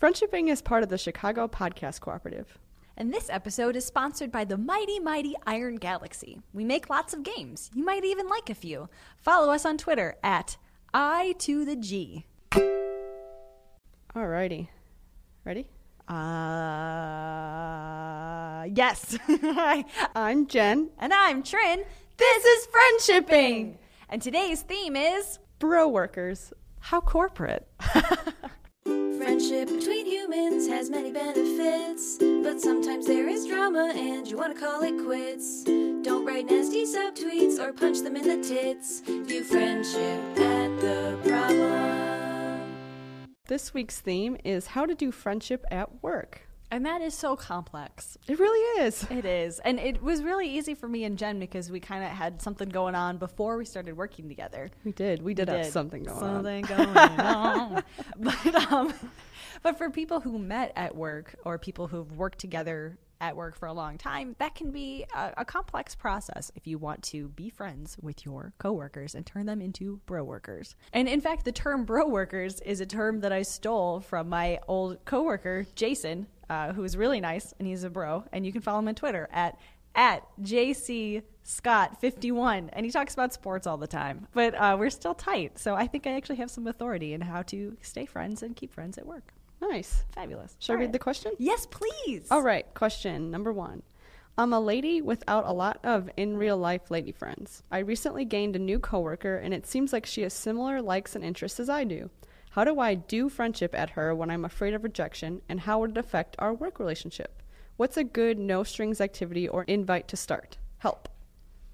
Friendshipping is part of the Chicago Podcast Cooperative. And this episode is sponsored by the mighty, mighty Iron Galaxy. We make lots of games. You might even like a few. Follow us on Twitter at I to the G. Alrighty. Ready? Uh, yes. I'm Jenn. and I'm Trin. This is Friendshipping. And today's theme is Bro workers. How corporate. Friendship between humans has many benefits, but sometimes there is drama and you want to call it quits. Don't write nasty subtweets or punch them in the tits. View friendship at the problem. This week's theme is how to do friendship at work. And that is so complex. It really is. It is. And it was really easy for me and Jenn because we kind of had something going on before we started working together. We did. We did, have did. something going something on. Something going on. But um, but for people who met at work or people who've worked together at work for a long time, that can be a, a complex process if you want to be friends with your coworkers and turn them into bro workers. And in fact, the term bro workers is a term that I stole from my old coworker Jason, uh, who is really nice and he's a bro. And you can follow him on Twitter at at JC Scott 51 and he talks about sports all the time. But uh, we're still tight. So I think I actually have some authority in how to stay friends and keep friends at work. Nice. Fabulous. Should I read right. the question? Yes, please. All right, question number one. I'm a lady without a lot of in real life lady friends. I recently gained a new coworker, and it seems like she has similar likes and interests as I do. How do I do friendship at her when I'm afraid of rejection, and how would it affect our work relationship? What's a good no strings activity or invite to start? Help.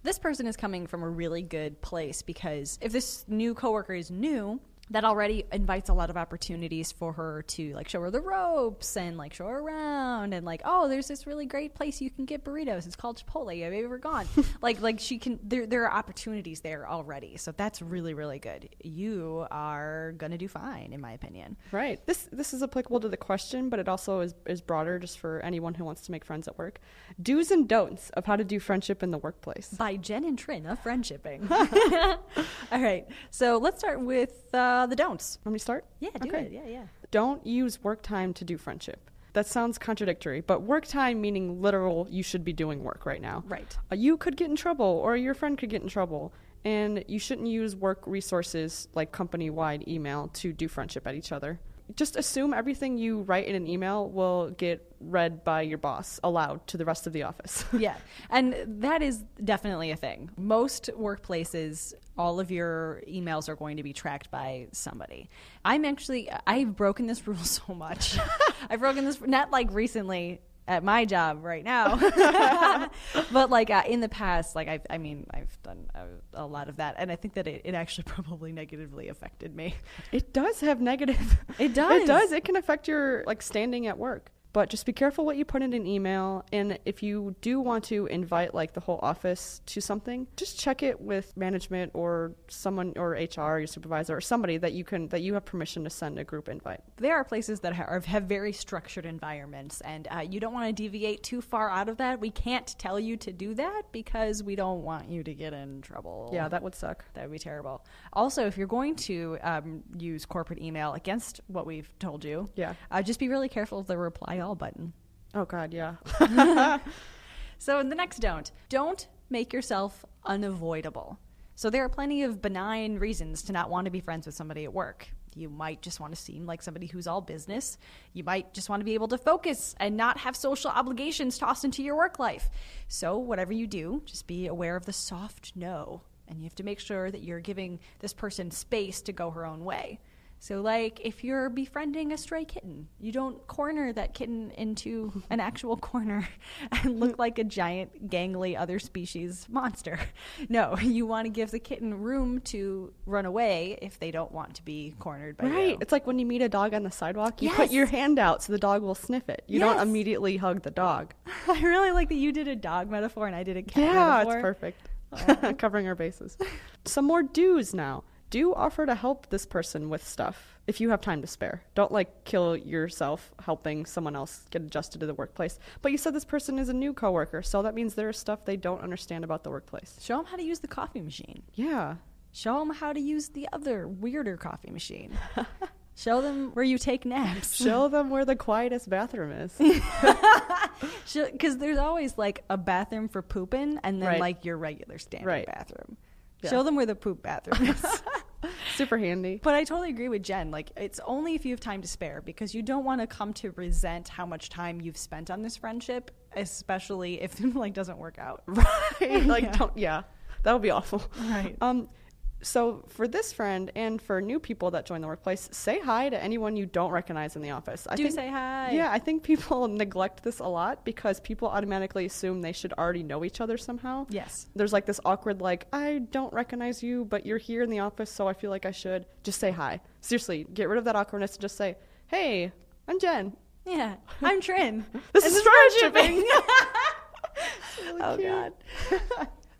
This person is coming from a really good place because if this new coworker is new, that already invites a lot of opportunities for her to like show her the ropes and like show her around and like oh there's this really great place you can get burritos it's called Chipotle have you ever gone like like she can there there are opportunities there already so that's really really good you are gonna do fine in my opinion Right. This this is applicable to the question, but it also is, is broader just for anyone who wants to make friends at work. Do's and don'ts of how to do friendship in the workplace. by Jenn and Trin of Friendshipping. All right, so let's start with uh, the don'ts. Let me start? Yeah, do Okay. it. Yeah, yeah. don't use work time to do friendship. That sounds contradictory, but work time meaning literal, you should be doing work right now. Right. Uh, you could get in trouble, or your friend could get in trouble, and you shouldn't use work resources like company wide email to do friendship at each other. Just assume everything you write in an email will get read by your boss aloud to the rest of the office. yeah, and that is definitely a thing. Most workplaces, all of your emails are going to be tracked by somebody. I'm actually, I've broken this rule so much. I've broken this, not like recently at my job right now, but like uh, in the past, like I've, I mean, I've done a, a lot of that, and I think that it, it actually probably negatively affected me. It does have negative. It does. It does. It can affect your like standing at work. But just be careful what you put in an email. And if you do want to invite like the whole office to something, just check it with management or someone or HR, your supervisor, or somebody that you can that you have permission to send a group invite. there are places that ha- have very structured environments, and uh, you don't want to deviate too far out of that. We can't tell you to do that because we don't want you to get in trouble. Yeah, that would suck. that would be terrible. Also, if you're going to um, use corporate email against what we've told you, Yeah. uh, just be really careful of the reply all button. Oh God, yeah. So, the next don't, don't make yourself unavoidable. So, there are plenty of benign reasons to not want to be friends with somebody at work. You might just want to seem like somebody who's all business. You might just want to be able to focus and not have social obligations tossed into your work life. So, whatever you do, just be aware of the soft no. And you have to make sure that you're giving this person space to go her own way. So, like, if you're befriending a stray kitten, you don't corner that kitten into an actual corner and look like a giant, gangly other species monster. No, you want to give the kitten room to run away if they don't want to be cornered by Right. you. It's like when you meet a dog on the sidewalk, you put your hand out so the dog will sniff it. You Yes. don't immediately hug the dog. I really like that you did a dog metaphor and I did a cat Yeah, metaphor. it's perfect. Covering our bases. Some more do's now. Do offer to help this person with stuff if you have time to spare. Don't like kill yourself helping someone else get adjusted to the workplace. But you said this person is a new coworker, so that means there is stuff they don't understand about the workplace. Show them how to use the coffee machine. Yeah. Show them how to use the other weirder coffee machine. Show them where you take naps. Show them where the quietest bathroom is. Because there's always like a bathroom for pooping and then Right. like your regular standard Right. bathroom. Yeah. Show them where the poop bathroom is. Super handy. but I totally agree with Jenn. Like, it's only if you have time to spare because you don't want to come to resent how much time you've spent on this friendship, especially if it like doesn't work out. Right? Like, Yeah. don't, yeah, that would be awful. Right. Um, so for this friend and for new people that join the workplace, say hi to anyone you don't recognize in the office. I Do think, say hi. Yeah, I think people neglect this a lot because people automatically assume they should already know each other somehow. Yes. There's like this awkward, like, I don't recognize you, but you're here in the office, so I feel like I should. Just say hi. Seriously, get rid of that awkwardness and just say, hey, I'm Jenn. Yeah. I'm Trin. This And is friendshipping. oh, God.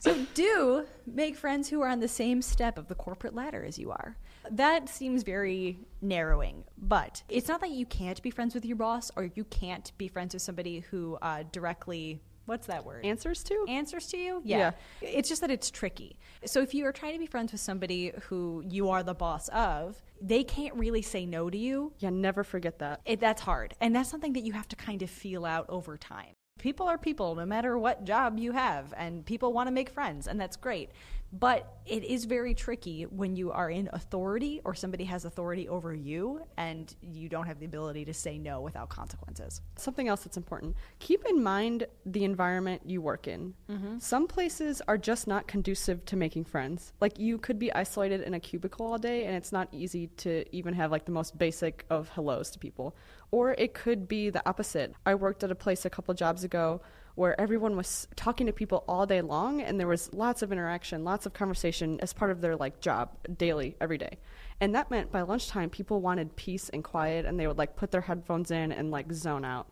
So do make friends who are on the same step of the corporate ladder as you are. That seems very narrowing, but it's not that you can't be friends with your boss or you can't be friends with somebody who uh, directly. What's that word? Answers to? answers to you. Yeah. It's just that it's tricky. So if you are trying to be friends with somebody who you are the boss of, they can't really say no to you. Yeah, never forget that. It, that's hard. And that's something that you have to kind of feel out over time. People are people, no matter what job you have, and people want to make friends, and that's great. But it is very tricky when you are in authority or somebody has authority over you and you don't have the ability to say no without consequences. Something else that's important keep in mind the environment you work in. Mm-hmm. Some places are just not conducive to making friends. Like, you could be isolated in a cubicle all day, and it's not easy to even have like the most basic of hellos to people. Or it could be the opposite. I worked at a place a couple jobs ago where everyone was talking to people all day long and there was lots of interaction, lots of conversation as part of their like job daily every day. And that meant by lunchtime people wanted peace and quiet and they would like put their headphones in and like zone out.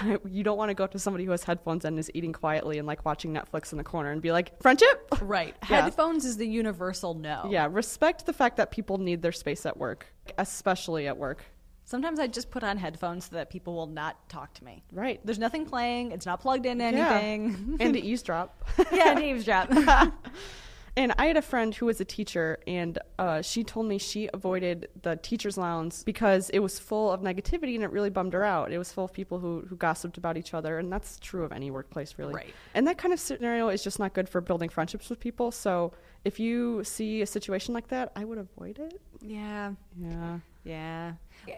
you don't want to go to somebody who has headphones and is eating quietly and like watching Netflix in the corner and be like, "Friendship?" Right. Yeah. Headphones is the universal no. Yeah, respect the fact that people need their space at work, especially at work. Sometimes I just put on headphones so that people will not talk to me. Right. There's nothing playing. It's not plugged into Yeah. anything. and to eavesdrop. yeah, an eavesdrop. And I had a friend who was a teacher, and uh, she told me she avoided the teacher's lounge because it was full of negativity and it really bummed her out. It was full of people who, who gossiped about each other, and that's true of any workplace, really. Right. And that kind of scenario is just not good for building friendships with people. So if you see a situation like that, I would avoid it. yeah. Yeah. Yeah.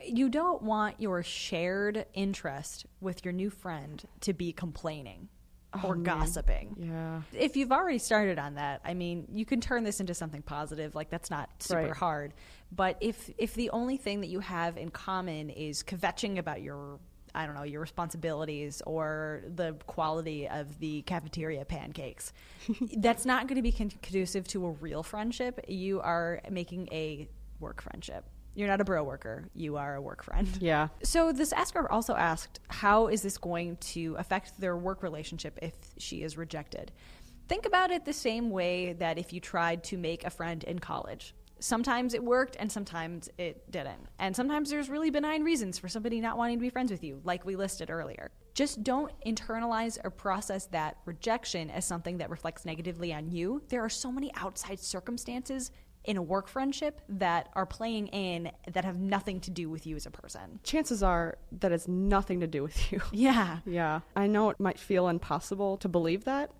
You don't want your shared interest with your new friend to be complaining oh, or Oh, man. gossiping. Yeah. If you've already started on that, I mean, you can turn this into something positive. Like that's not super Right. hard. But if if the only thing that you have in common is kvetching about your I don't know, your responsibilities or the quality of the cafeteria pancakes. That's not going to be con- conducive to a real friendship. You are making a work friendship. You're not a bro worker. You are a work friend. Yeah. So this asker also asked, how is this going to affect their work relationship if she is rejected? Think about it the same way that if you tried to make a friend in college. Sometimes it worked and sometimes it didn't. And sometimes there's really benign reasons for somebody not wanting to be friends with you, like we listed earlier. Just don't internalize or process that rejection as something that reflects negatively on you. There are so many outside circumstances in a work friendship that are playing in that have nothing to do with you as a person. Chances are that it's nothing to do with you. Yeah. Yeah. I know it might feel impossible to believe that,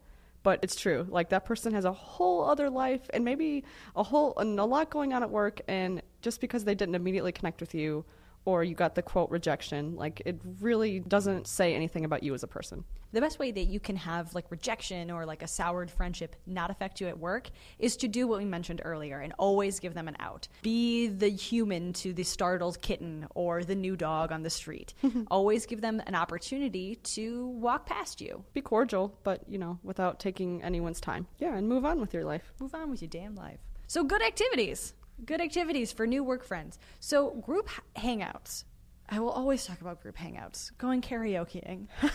but it's true. Like that person has a whole other life and maybe a whole and a lot going on at work and just because they didn't immediately connect with you or you got the quote rejection, like it really doesn't say anything about you as a person. The best way that you can have like rejection or like a soured friendship not affect you at work is to do what we mentioned earlier and always give them an out. Be the human to the startled kitten or the new dog on the street. always give them an opportunity to walk past you. Be cordial, but you know, without taking anyone's time. Yeah, and move on with your life. Move on with your damn life. So, good activities. Good activities for new work friends. So, group hangouts. I will always talk about group hangouts. Going karaokeing.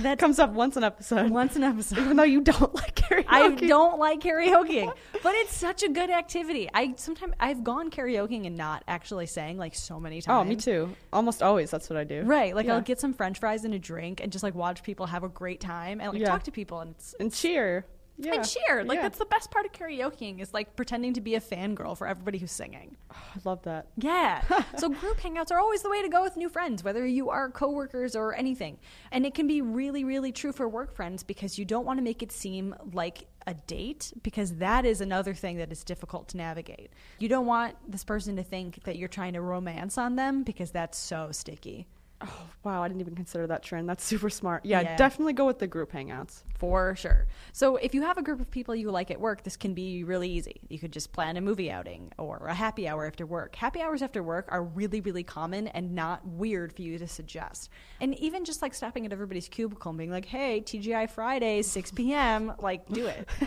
That comes up once an episode. Once an episode. Even though you don't like karaoke. I don't like karaokeing, but it's such a good activity. I sometimes I've gone karaokeing and not actually sang like so many times. Oh, me too. Almost always that's what I do. Right, like Yeah. I'll get some French fries and a drink and just like watch people have a great time and like Yeah. talk to people and it's and cheer. Yeah. and cheer. Like Yeah. that's the best part of karaokeing is like pretending to be a fangirl for everybody who's singing. Oh, I love that. Yeah. so group hangouts are always the way to go with new friends, whether you are coworkers or anything. And it can be really, really true for work friends because you don't want to make it seem like a date because that is another thing that is difficult to navigate. You don't want this person to think that you're trying to romance on them because that's so sticky. Oh, wow, I didn't even consider that Trin. That's super smart. Yeah, Yeah. definitely go with the group hangouts. For sure. So, if you have a group of people you like at work, this can be really easy. You could just plan a movie outing or a happy hour after work. Happy hours after work are really, really common and not weird for you to suggest. And even just like stopping at everybody's cubicle and being like, hey, TGI Fridays, 6 p.m., like, do it.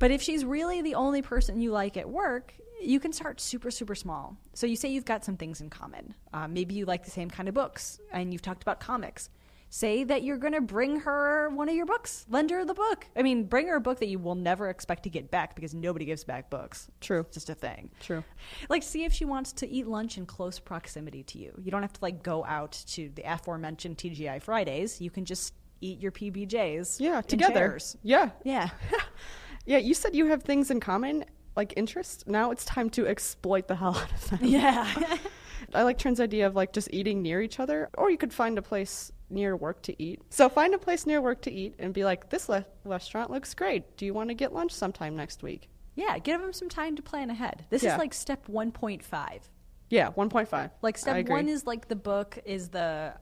But if she's really the only person you like at work, you can start super, super small. So you say you've got some things in common. Uh, maybe you like the same kind of books and you've talked about comics. Say that you're going to bring her one of your books, lend her the book. I mean, bring her a book that you will never expect to get back because nobody gives back books. True. It's just a thing. True. Like, see if she wants to eat lunch in close proximity to you. You don't have to, like, go out to the aforementioned TGI Fridays. You can just eat your PBJs. Yeah, together. Yeah. Yeah. Yeah, you said you have things in common, like interest. Now it's time to exploit the hell out of them. yeah. I like Trin's idea of like just eating near each other, or you could find a place near work to eat. So find a place near work to eat and be like, this le- restaurant looks great. Do you want to get lunch sometime next week? Yeah, give them some time to plan ahead. This Yeah. is like step 1.5. Yeah, 1.5. Like step 1 is like the book is the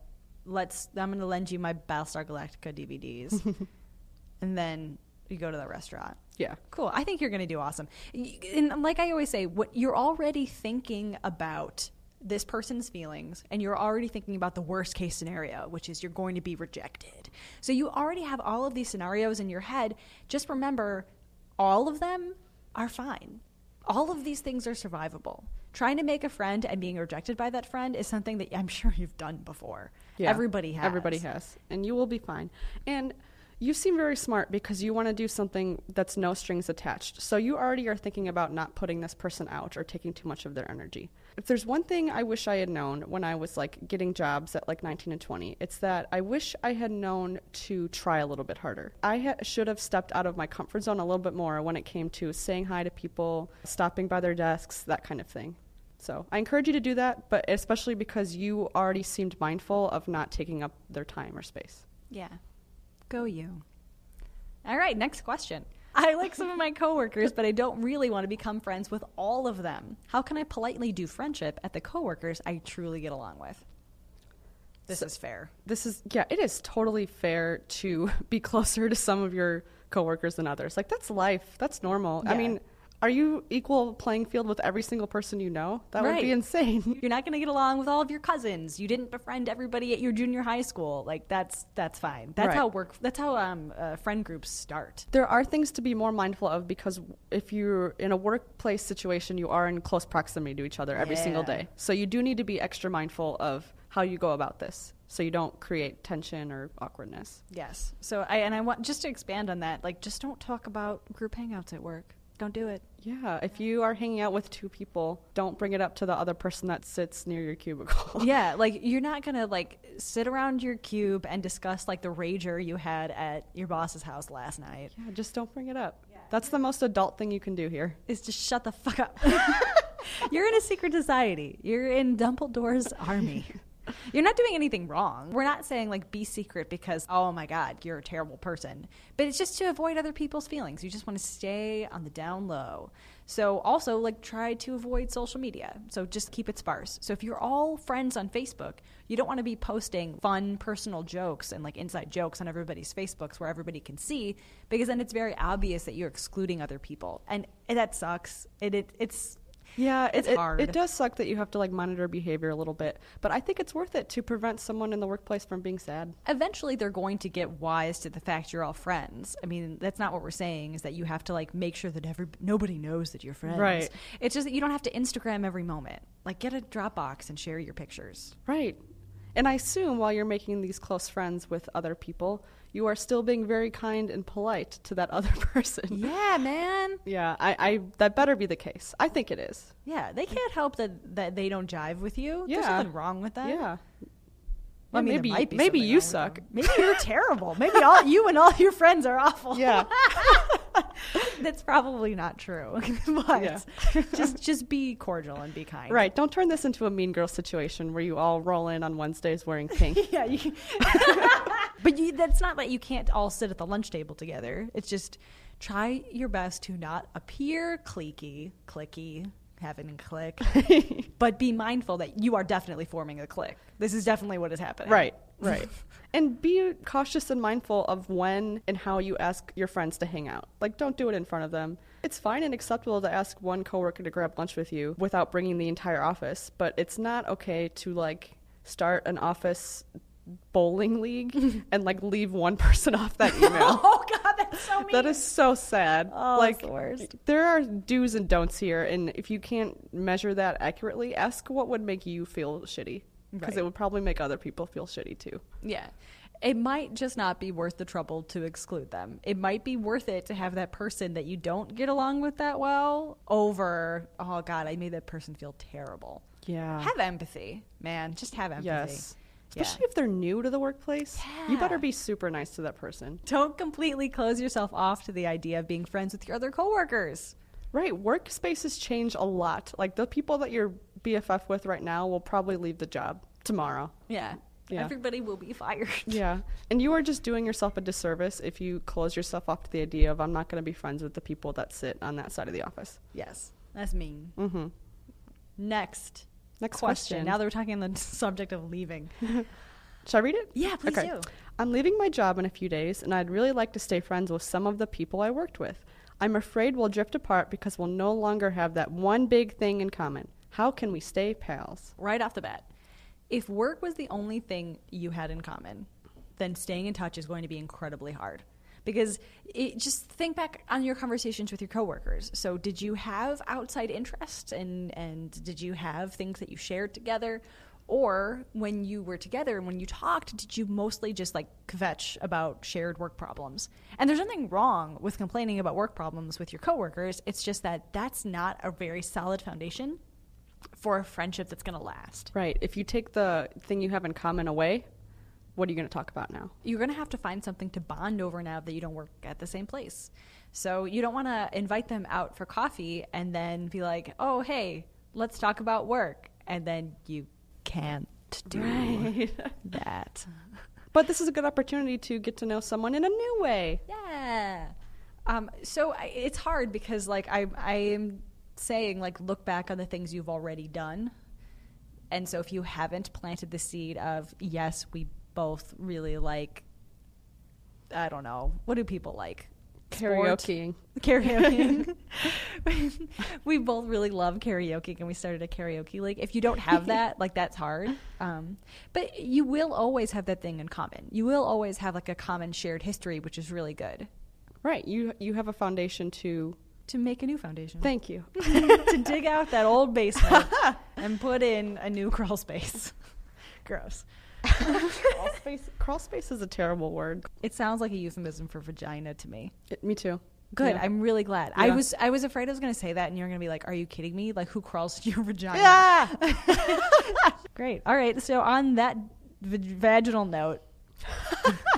let's I'm going to lend you my Battlestar Galactica DVDs. and then you go to the restaurant. Yeah. Cool. I think you're going to do awesome. And like I always say, what you're already thinking about this person's feelings and you're already thinking about the worst case scenario, which is you're going to be rejected. So you already have all of these scenarios in your head. Just remember all of them are fine. All of these things are survivable. Trying to make a friend and being rejected by that friend is something that I'm sure you've done before. Yeah. Everybody has. Everybody has. And you will be fine. And you seem very smart because you want to do something that's no strings attached. So you already are thinking about not putting this person out or taking too much of their energy. If there's one thing I wish I had known when I was like getting jobs at like 19 and 20, it's that I wish I had known to try a little bit harder. I ha- should have stepped out of my comfort zone a little bit more when it came to saying hi to people, stopping by their desks, that kind of thing. So I encourage you to do that, but especially because you already seemed mindful of not taking up their time or space. Yeah. Go you. All right, next question. I like some of my coworkers, but I don't really want to become friends with all of them. How can I politely do friendship at the coworkers I truly get along with? This is fair. This is yeah, it is totally fair to be closer to some of your coworkers than others. Like that's life. That's normal. I mean, are you equal playing field with every single person you know? That would be insane. You're not going to get along with all of your cousins. You didn't befriend everybody at your junior high school. Like that's that's fine. That's Right. how work. That's how um, uh, friend groups start. There are things to be more mindful of because if you're in a workplace situation, you are in close proximity to each other every single day. So you do need to be extra mindful of how you go about this so you don't create tension or awkwardness. Yes. So I and I want just to expand on that. Like, just don't talk about group hangouts at work. Don't do it. Yeah, if you are hanging out with two people, don't bring it up to the other person that sits near your cubicle. yeah, like you're not gonna like sit around your cube and discuss like the rager you had at your boss's house last night. Yeah, just don't bring it up. That's the most adult thing you can do here. Is just shut the fuck up. you're in a secret society. You're in Dumbledore's army. You're not doing anything wrong. We're not saying like be secret because oh my god, you're a terrible person. But it's just to avoid other people's feelings. You just want to stay on the down low. So also like try to avoid social media. So just keep it sparse. So if you're all friends on Facebook, you don't want to be posting fun personal jokes and like inside jokes on everybody's Facebooks where everybody can see because then it's very obvious that you're excluding other people. And, that sucks. It, it it's Yeah, It's it, it- It, does suck that you have to like monitor behavior a little bit, but I think it's worth it to prevent someone in the workplace from being sad. eventually they're going to get wise to the fact you're all friends. I mean, that's not what we're saying. Is that you have to like make sure that every nobody knows that you're friends. Right. It's just that you don't have to Instagram every moment. Like get a Dropbox and share your pictures. Right. And I assume while you're making these close friends with other people, you are still being very kind and polite to that other person. Yeah, man. Yeah, I, I that better be the case. I think it is. Yeah, they can't help that that they don't jive with you. Yeah. There's nothing wrong with that. Yeah. Well, I mean, maybe might be maybe you suck. Maybe you're terrible. Maybe all you and all your friends are awful. Yeah. That's probably not true. but Yeah. just just be cordial and be kind. Right. Don't turn this into a mean girl situation where you all roll in on Wednesdays wearing pink. Yeah, you but you, that's not that you can't all sit at the lunch table together. It's just try your best to not appear cliquey, clicky, having a click, but be mindful that you are definitely forming a click. This is definitely what is happening. right. Right. and be cautious and mindful of when and how you ask your friends to hang out. Like, don't do it in front of them. It's fine and acceptable to ask one coworker to grab lunch with you without bringing the entire office, but it's not okay to like start an office bowling league and like leave one person off that email. Oh God, that's so mean. That is so sad. Oh, like the worst. there are do's and don'ts here, and if you can't measure that accurately, ask what would make you feel shitty, because Right. it would probably make other people feel shitty too. Yeah. It might just not be worth the trouble to exclude them. It might be worth it to have that person that you don't get along with that well over, oh God, I made that person feel terrible. Yeah. Have empathy, man. Just have empathy. yes. Yeah. Especially if they're new to the workplace, you better be super nice to that person. Don't completely close yourself off to the idea of being friends with your other coworkers. Right. Workspaces change a lot. Like the people that you're BFF with right now will probably leave the job tomorrow. Yeah. Yeah. Everybody will be fired. Yeah. And you are just doing yourself a disservice if you close yourself off to the idea of I'm not going to be friends with the people that sit on that side of the office. Yes. That's mean. Mm-hmm. Next. Next question. question. Now that we're talking on the subject of leaving. Should I read it? Yeah, please Okay. do. I'm leaving my job in a few days, and I'd really like to stay friends with some of the people I worked with. I'm afraid we'll drift apart because we'll no longer have that one big thing in common. How can we stay pals? right off the bat, if work was the only thing you had in common, then staying in touch is going to be incredibly hard. Because it, just think back on your conversations with your coworkers. So, did you have outside interests, and and did you have things that you shared together, or when you were together and when you talked, did you mostly just like kvetch about shared work problems? And there's nothing wrong with complaining about work problems with your coworkers. It's just that that's not a very solid foundation for a friendship that's going to last. Right. If you take the thing you have in common away, what are you going to talk about now? You're going to have to find something to bond over now that you don't work at the same place. So you don't want to invite them out for coffee and then be like, "Oh, hey, let's talk about work." And then you can't do that. But this is a good opportunity to get to know someone in a new way. Yeah. Um, so I, it's hard because like I I am saying like look back on the things you've already done, and so if you haven't planted the seed of yes we both really like I don't know what do people like? Karaokeing. karaoke. we both really love karaoke, and we started a karaoke league. If you don't have that, like that's hard. Um, but you will always have that thing in common. You will always have like a common shared history, which is really good Right. You you have a foundation to to make a new foundation. Thank you. to dig out that old basement and put in a new crawl space. Gross. Crawl space crawl space is a terrible word. It sounds like a euphemism for vagina to me. It- me too. Good. Yeah. I'm really glad. I was I was afraid I was going to say that and you're going to be like, "Are you kidding me? Like who crawls to your vagina?" Yeah. Great. All right. So on that v- vaginal note,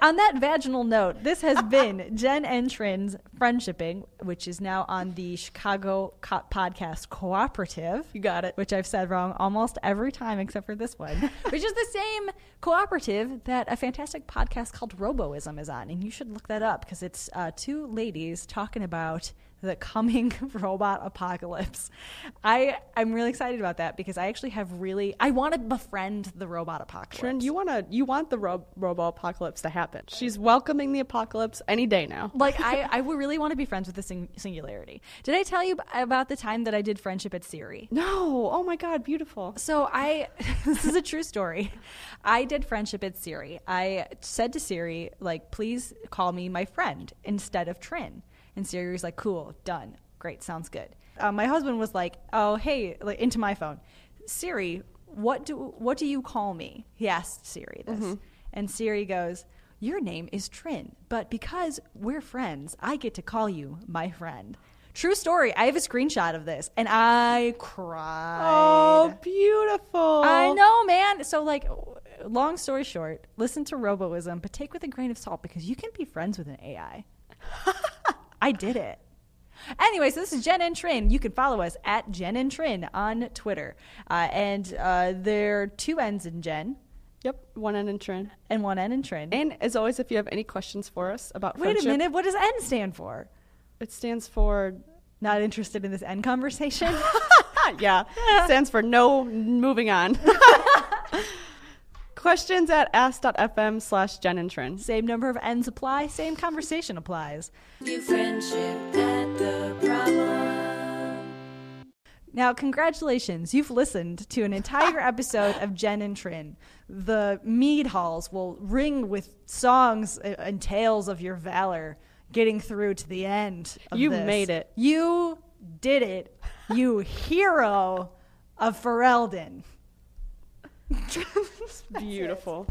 on that vaginal note, this has been Jenn and Trin's Friendshipping, which is now on the Chicago Co- Podcast Cooperative. You got it. Which I've said wrong almost every time except for this one, which is the same cooperative that a fantastic podcast called Roboism is on. And you should look that up because it's uh, two ladies talking about the coming robot apocalypse. I I'm really excited about that because I actually have really I want to befriend the robot apocalypse. Trin, you wanna you want the ro- robo apocalypse to happen. She's welcoming the apocalypse any day now. like I, I would really want to be friends with the sing- singularity. Did I tell you about the time that I did friendship at Siri? No. Oh my god, beautiful. So I this is a true story. I did friendship at Siri. I said to Siri like please call me my friend instead of Trin. And Siri was like cool, done. Great, sounds good. Uh, my husband was like, "Oh, hey, like into my phone. Siri, what do what do you call me?" He asked Siri this. And Siri goes, "Your name is Trin, but because we're friends, I get to call you my friend." True story. I have a screenshot of this and I cried. Oh, beautiful. I know, man. So like, long story short, listen to Roboism, but take with a grain of salt because you can be friends with an AI. I did it. Anyway, so this is Jenn and Trin. You can follow us at Jenn and Trin on Twitter. Uh, and uh, there are two N's in Jenn Yep, one N in Trin. and one N in Trin. And as always, if you have any questions for us about Wait a minute, what does N stand for? it stands for Not interested in this N conversation? yeah, stands for no moving on. Questions at ask.fm slash Jenn and Trin. same number of N's apply, same conversation applies. New friendship at the problem. Now, congratulations. You've listened to an entire episode of Jenn and Trin. The mead halls will ring with songs and tales of your valor getting through to the end. Of You this. made it. You did it. You hero of Ferelden. Beautiful.